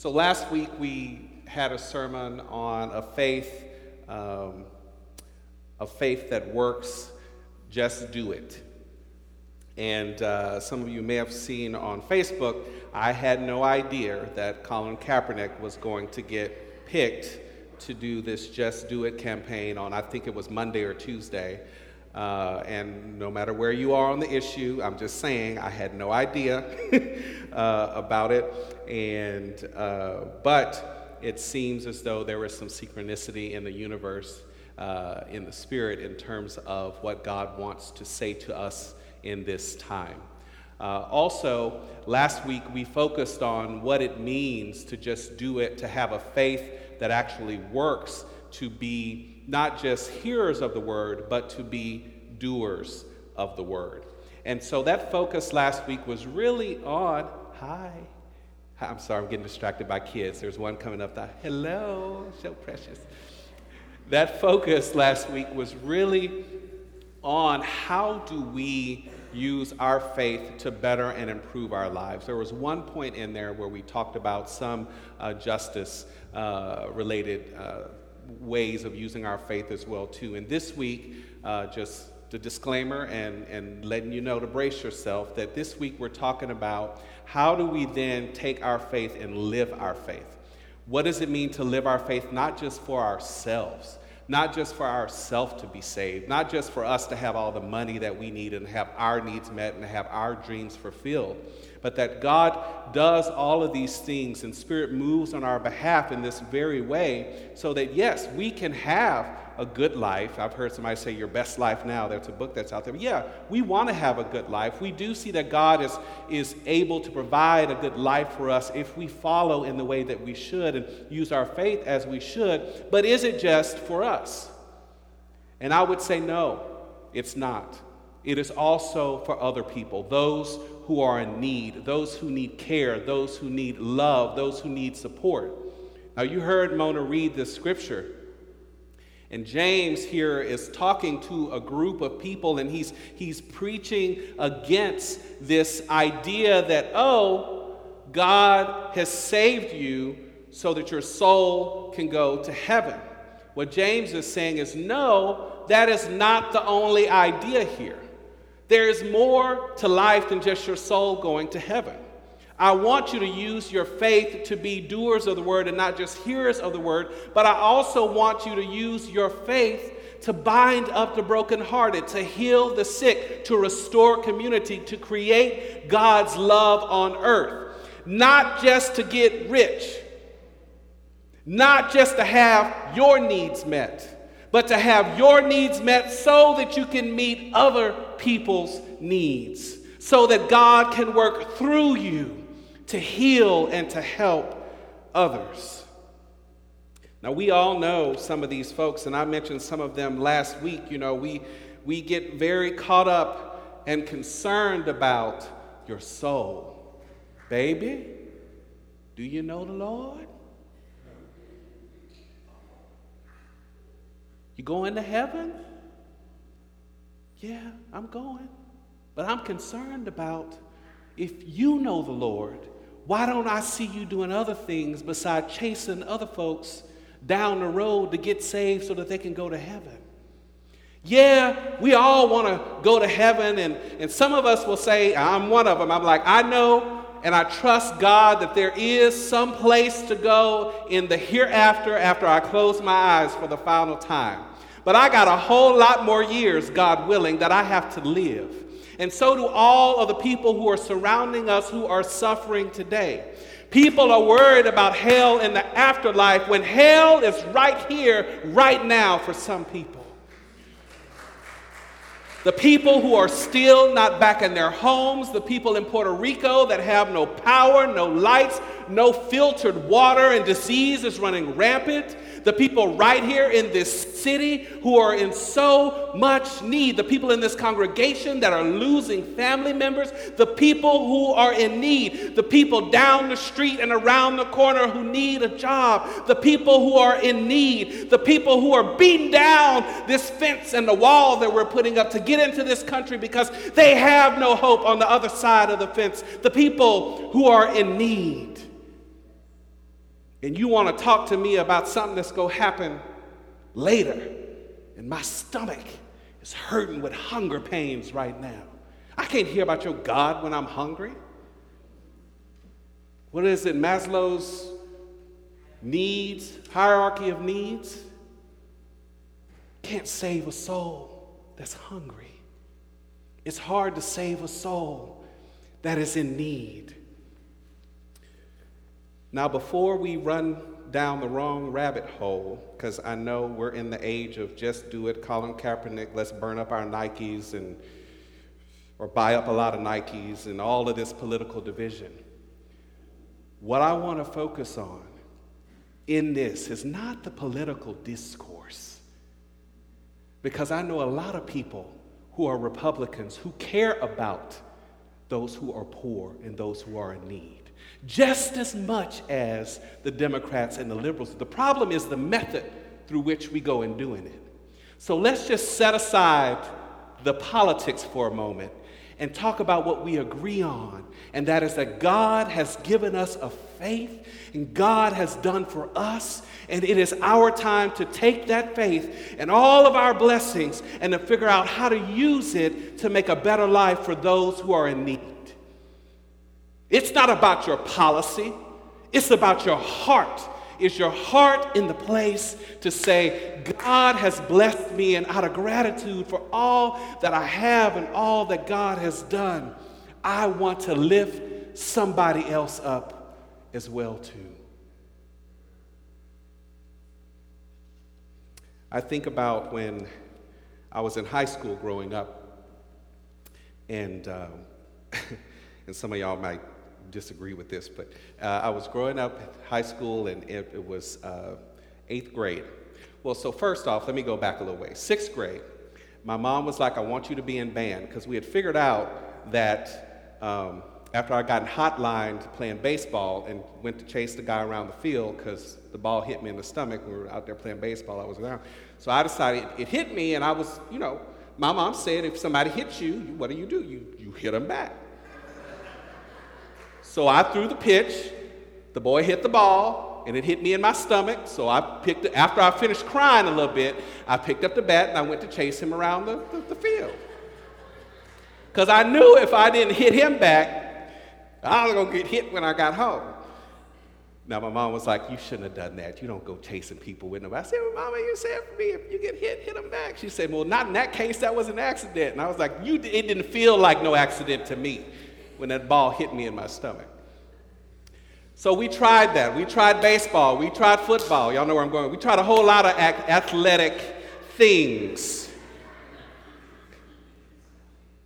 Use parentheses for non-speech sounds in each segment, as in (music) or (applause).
So last week we had a sermon on a faith, um, a faith that works. Just do it. And uh, some of you may have seen on Facebook, I had no idea that Colin Kaepernick was going to get picked to do this Just Do It campaign on, I think it was Monday or Tuesday. Uh, and no matter where you are on the issue, I'm just saying I had no idea (laughs) uh, about it. And uh, but it seems as though there was some synchronicity in the universe, uh, in the spirit, in terms of what God wants to say to us in this time. Uh, also, last week we focused on what it means to just do it, to have a faith that actually works, to be not just hearers of the word, but to be doers of the word. And so that focus last week was really on, hi. I'm sorry, I'm getting distracted by kids. There's one coming up that, hello, so precious. That focus last week was really on how do we use our faith to better and improve our lives. There was one point in there where we talked about some uh, justice uh, related uh, ways of using our faith as well too. And this week, uh, just the disclaimer and, and letting you know to brace yourself that this week we're talking about how do we then take our faith and live our faith. What does it mean to live our faith not just for ourselves, not just for ourselves to be saved, not just for us to have all the money that we need and have our needs met and have our dreams fulfilled, but that God does all of these things and Spirit moves on our behalf in this very way so that, yes, we can have a good life. I've heard somebody say, Your best life now. There's a book that's out there. But yeah, we want to have a good life. We do see that God is, is able to provide a good life for us if we follow in the way that we should and use our faith as we should. But is it just for us? And I would say, No, it's not. It is also for other people, those who are in need, those who need care, those who need love, those who need support. Now, you heard Mona read this scripture. And James here is talking to a group of people, and he's, he's preaching against this idea that, oh, God has saved you so that your soul can go to heaven. What James is saying is, no, that is not the only idea here. There is more to life than just your soul going to heaven. I want you to use your faith to be doers of the word and not just hearers of the word, but I also want you to use your faith to bind up the brokenhearted, to heal the sick, to restore community, to create God's love on earth. Not just to get rich, not just to have your needs met but to have your needs met so that you can meet other people's needs, so that God can work through you to heal and to help others. Now, we all know some of these folks, and I mentioned some of them last week. You know, we, we get very caught up and concerned about your soul. Baby, do you know the Lord? You going to heaven? Yeah, I'm going. But I'm concerned about if you know the Lord, why don't I see you doing other things besides chasing other folks down the road to get saved so that they can go to heaven? Yeah, we all want to go to heaven, and, and some of us will say, I'm one of them. I'm like, I know and I trust God that there is some place to go in the hereafter after I close my eyes for the final time. But I got a whole lot more years, God willing, that I have to live. And so do all of the people who are surrounding us who are suffering today. People are worried about hell in the afterlife when hell is right here, right now for some people. The people who are still not back in their homes, the people in Puerto Rico that have no power, no lights, no filtered water, and disease is running rampant the people right here in this city who are in so much need, the people in this congregation that are losing family members, the people who are in need, the people down the street and around the corner who need a job, the people who are in need, the people who are beating down this fence and the wall that we're putting up to get into this country because they have no hope on the other side of the fence, the people who are in need. And you want to talk to me about something that's going to happen later. And my stomach is hurting with hunger pains right now. I can't hear about your God when I'm hungry. What is it, Maslow's needs, hierarchy of needs? Can't save a soul that's hungry. It's hard to save a soul that is in need. Now, before we run down the wrong rabbit hole, because I know we're in the age of just do it, Colin Kaepernick, let's burn up our Nikes and or buy up a lot of Nikes and all of this political division. What I want to focus on in this is not the political discourse. Because I know a lot of people who are Republicans who care about those who are poor and those who are in need, just as much as the Democrats and the liberals. The problem is the method through which we go in doing it. So let's just set aside the politics for a moment and talk about what we agree on, and that is that God has given us a faith and God has done for us, and it is our time to take that faith and all of our blessings and to figure out how to use it to make a better life for those who are in need. It's not about your policy, it's about your heart is your heart in the place to say, God has blessed me, and out of gratitude for all that I have and all that God has done, I want to lift somebody else up as well too. I think about when I was in high school growing up, and, um, (laughs) and some of y'all might disagree with this, but uh, I was growing up high school and it, it was uh, eighth grade. Well, so first off, let me go back a little way. Sixth grade, my mom was like, I want you to be in band because we had figured out that um, after I got hotlined playing baseball and went to chase the guy around the field because the ball hit me in the stomach we were out there playing baseball, I was around. So I decided it hit me, and I was, you know, my mom said if somebody hits you, what do you do? You, you hit them back. So I threw the pitch. The boy hit the ball, and it hit me in my stomach. So I picked it, after I finished crying a little bit, I picked up the bat and I went to chase him around the, the, the field. Because I knew if I didn't hit him back, I was going to get hit when I got home. Now, my mom was like, You shouldn't have done that. You don't go chasing people with them. I said, Well, Mama, you said for me, if you get hit, hit them back. She said, Well, not in that case. That was an accident. And I was like, you, It didn't feel like no accident to me when that ball hit me in my stomach. So we tried that. We tried baseball. We tried football. Y'all know where I'm going. We tried a whole lot of athletic things.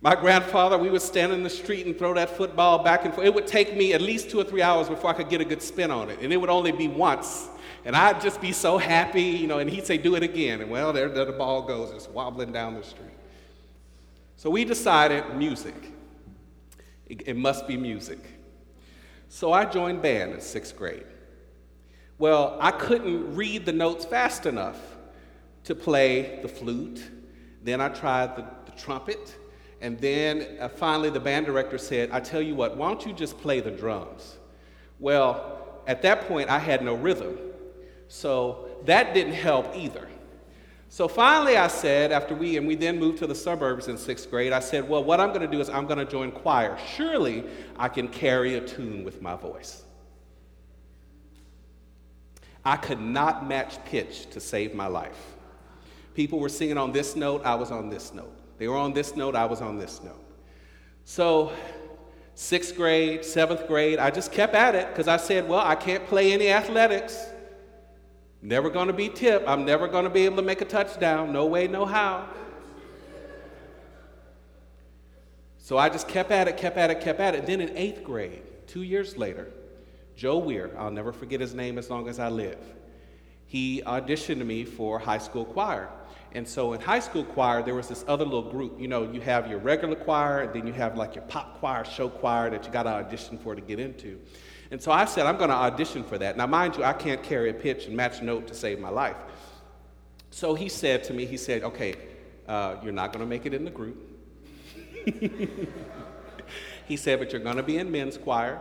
My grandfather, we would stand in the street and throw that football back and forth. It would take me at least two or three hours before I could get a good spin on it. And it would only be once. And I'd just be so happy, you know, and he'd say, do it again. And well, there, there the ball goes. It's wobbling down the street. So we decided music. It, it must be music. So I joined band in sixth grade. Well, I couldn't read the notes fast enough to play the flute. Then I tried the, the trumpet. And then uh, finally, the band director said, I tell you what, why don't you just play the drums? Well, at that point, I had no rhythm. So that didn't help either. So finally, I said, after we, and we then moved to the suburbs in sixth grade, I said, well, what I'm going to do is I'm going to join choir. Surely I can carry a tune with my voice. I could not match pitch to save my life. People were singing on this note, I was on this note. They were on this note, I was on this note. So, sixth grade, seventh grade, I just kept at it because I said, well, I can't play any athletics. Never going to be tip. I'm never going to be able to make a touchdown. No way, no how. So I just kept at it, kept at it, kept at it. Then in eighth grade, two years later, Joe Weir, I'll never forget his name as long as I live, he auditioned me for high school choir. And so in high school choir, there was this other little group. You know, you have your regular choir, and then you have like your pop choir, show choir that you got to audition for to get into. And so I said, I'm going to audition for that. Now, mind you, I can't carry a pitch and match note to save my life. So he said to me, he said, okay, uh, you're not going to make it in the group. (laughs) he said, but you're going to be in men's choir.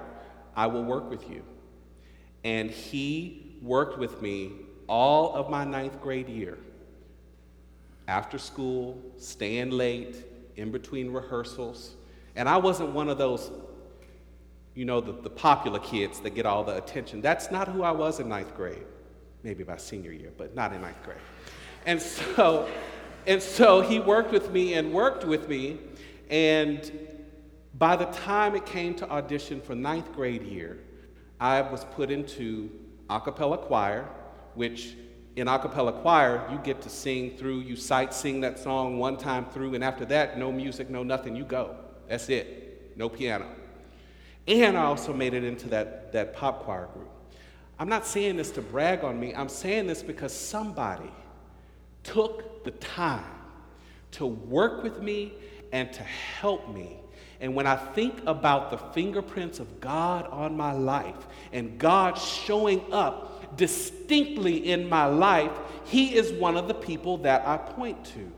I will work with you. and he worked with me all of my ninth grade year. After school, staying late, in between rehearsals. And I wasn't one of those, you know, the, the popular kids that get all the attention. That's not who I was in ninth grade. Maybe by senior year, but not in ninth grade. And so, and so he worked with me and worked with me. And by the time it came to audition for ninth grade year, I was put into a cappella choir, which in a cappella choir, you get to sing through, you sight sing that song one time through, and after that, no music, no nothing, you go. That's it. No piano. And I also made it into that, that pop choir group. I'm not saying this to brag on me, I'm saying this because somebody took the time to work with me and to help me and when I think about the fingerprints of God on my life and God showing up distinctly in my life, He is one of the people that I point to.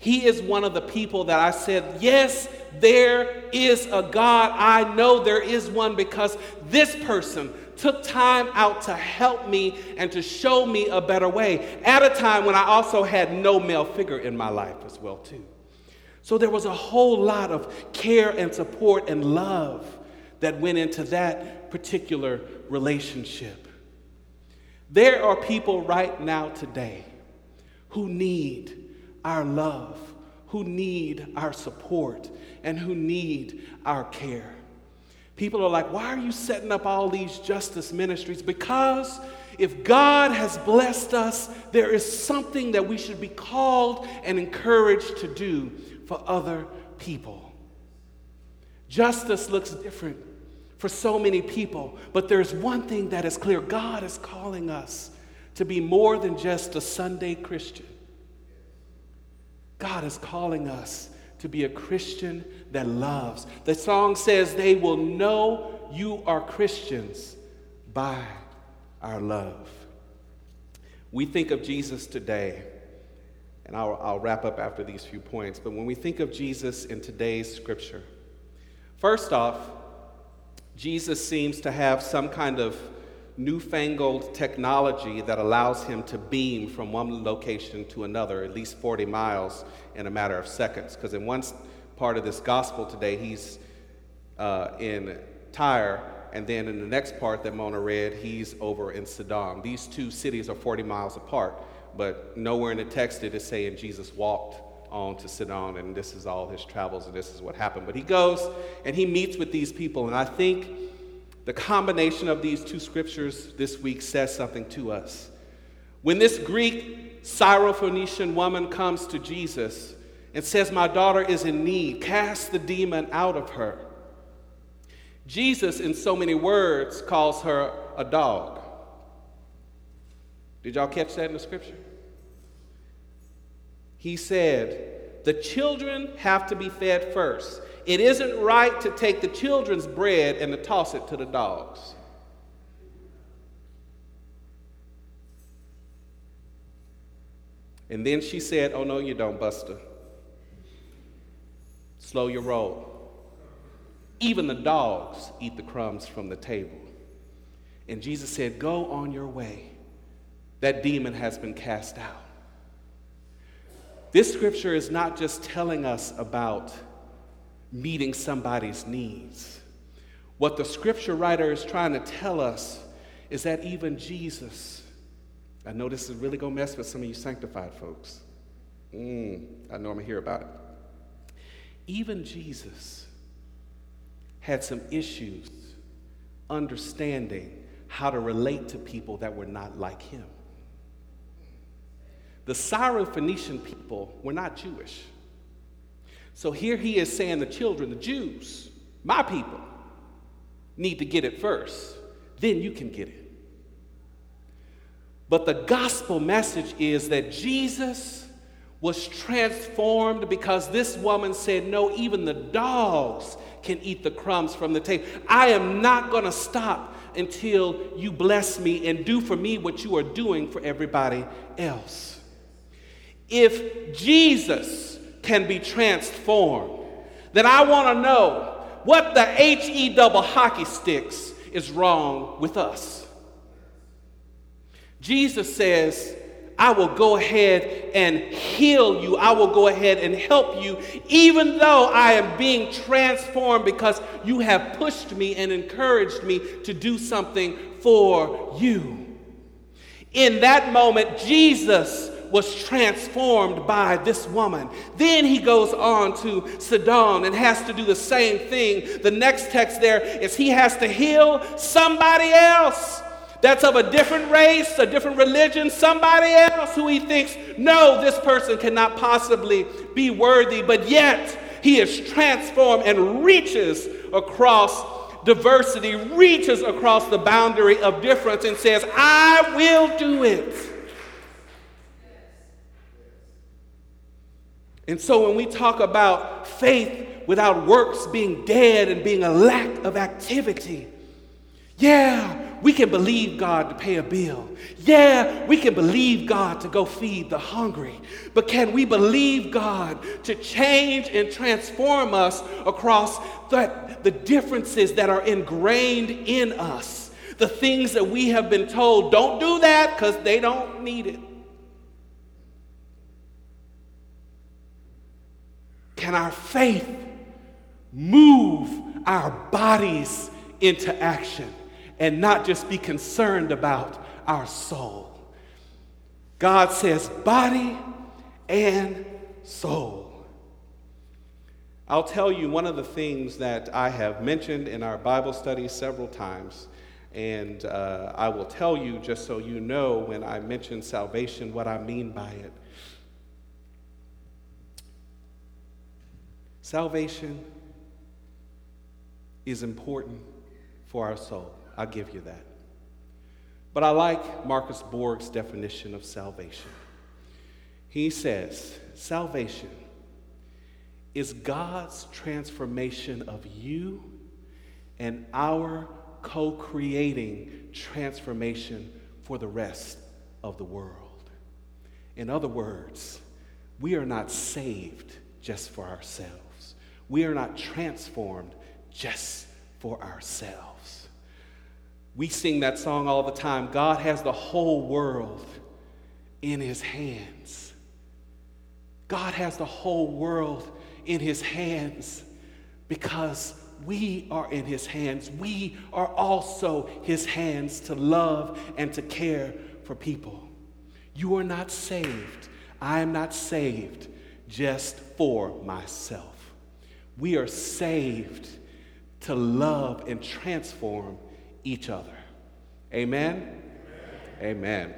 He is one of the people that I said, Yes, there is a God. I know there is one because this person took time out to help me and to show me a better way at a time when I also had no male figure in my life as well too. So there was a whole lot of care and support and love that went into that particular relationship. There are people right now today who need our love, who need our support, and who need our care. People are like, why are you setting up all these justice ministries? Because if God has blessed us, there is something that we should be called and encouraged to do for other people. Justice looks different for so many people, but there's one thing that is clear God is calling us to be more than just a Sunday Christian. God is calling us to be a Christian that loves. The song says, They will know you are Christians by our love. We think of Jesus today and I'll, I'll wrap up after these few points. But when we think of Jesus in today's scripture, first off, Jesus seems to have some kind of newfangled technology that allows him to beam from one location to another, at least 40 miles, in a matter of seconds. Because in one part of this gospel today, he's uh, in Tyre, and then in the next part that Mona read, he's over in Sidon. These two cities are 40 miles apart but nowhere in the text did it say, and Jesus walked on to Sidon, and this is all his travels, and this is what happened. But he goes and he meets with these people, and I think the combination of these two scriptures this week says something to us. When this Greek Syrophoenician woman comes to Jesus and says, My daughter is in need, cast the demon out of her. Jesus, in so many words, calls her a dog. Did y'all catch that in the scripture? He said, The children have to be fed first. It isn't right to take the children's bread and to toss it to the dogs. And then she said, Oh, no, you don't, Buster. Slow your roll. Even the dogs eat the crumbs from the table. And Jesus said, Go on your way that demon has been cast out. This scripture is not just telling us about meeting somebody's needs. What the scripture writer is trying to tell us is that even Jesus, I know this is really going to mess with some of you sanctified folks. Mm, I know I'm going to hear about it. Even Jesus had some issues understanding how to relate to people that were not like him. The Syrophoenician people were not Jewish. So here he is saying the children, the Jews, my people, need to get it first. Then you can get it. But the gospel message is that Jesus was transformed because this woman said, No, even the dogs can eat the crumbs from the table. I am not going to stop until you bless me and do for me what you are doing for everybody else. If Jesus can be transformed, then I want to know what the H E double hockey sticks is wrong with us. Jesus says, I will go ahead and heal you. I will go ahead and help you, even though I am being transformed because you have pushed me and encouraged me to do something for you. In that moment, Jesus was transformed by this woman. Then he goes on to Sidon and has to do the same thing. The next text there is he has to heal somebody else that's of a different race, a different religion, somebody else who he thinks, no, this person cannot possibly be worthy, but yet he is transformed and reaches across diversity, reaches across the boundary of difference and says, I will do it. And so when we talk about faith without works being dead and being a lack of activity, yeah, we can believe God to pay a bill. Yeah, we can believe God to go feed the hungry. But can we believe God to change and transform us across the, the differences that are ingrained in us? The things that we have been told, don't do that because they don't need it. Can our faith move our bodies into action? and not just be concerned about our soul. God says body and soul. I'll tell you one of the things that I have mentioned in our Bible study several times, and uh, I will tell you just so you know when I mention salvation what I mean by it. Salvation is important for our soul. I'll give you that. But I like Marcus Borg's definition of salvation. He says, salvation is God's transformation of you and our co creating transformation for the rest of the world. In other words, we are not saved just for ourselves, we are not transformed just for ourselves. We sing that song all the time God has the whole world in his hands. God has the whole world in his hands because we are in his hands. We are also his hands to love and to care for people. You are not saved. I am not saved just for myself. We are saved to love and transform each other. Amen? Amen. Amen.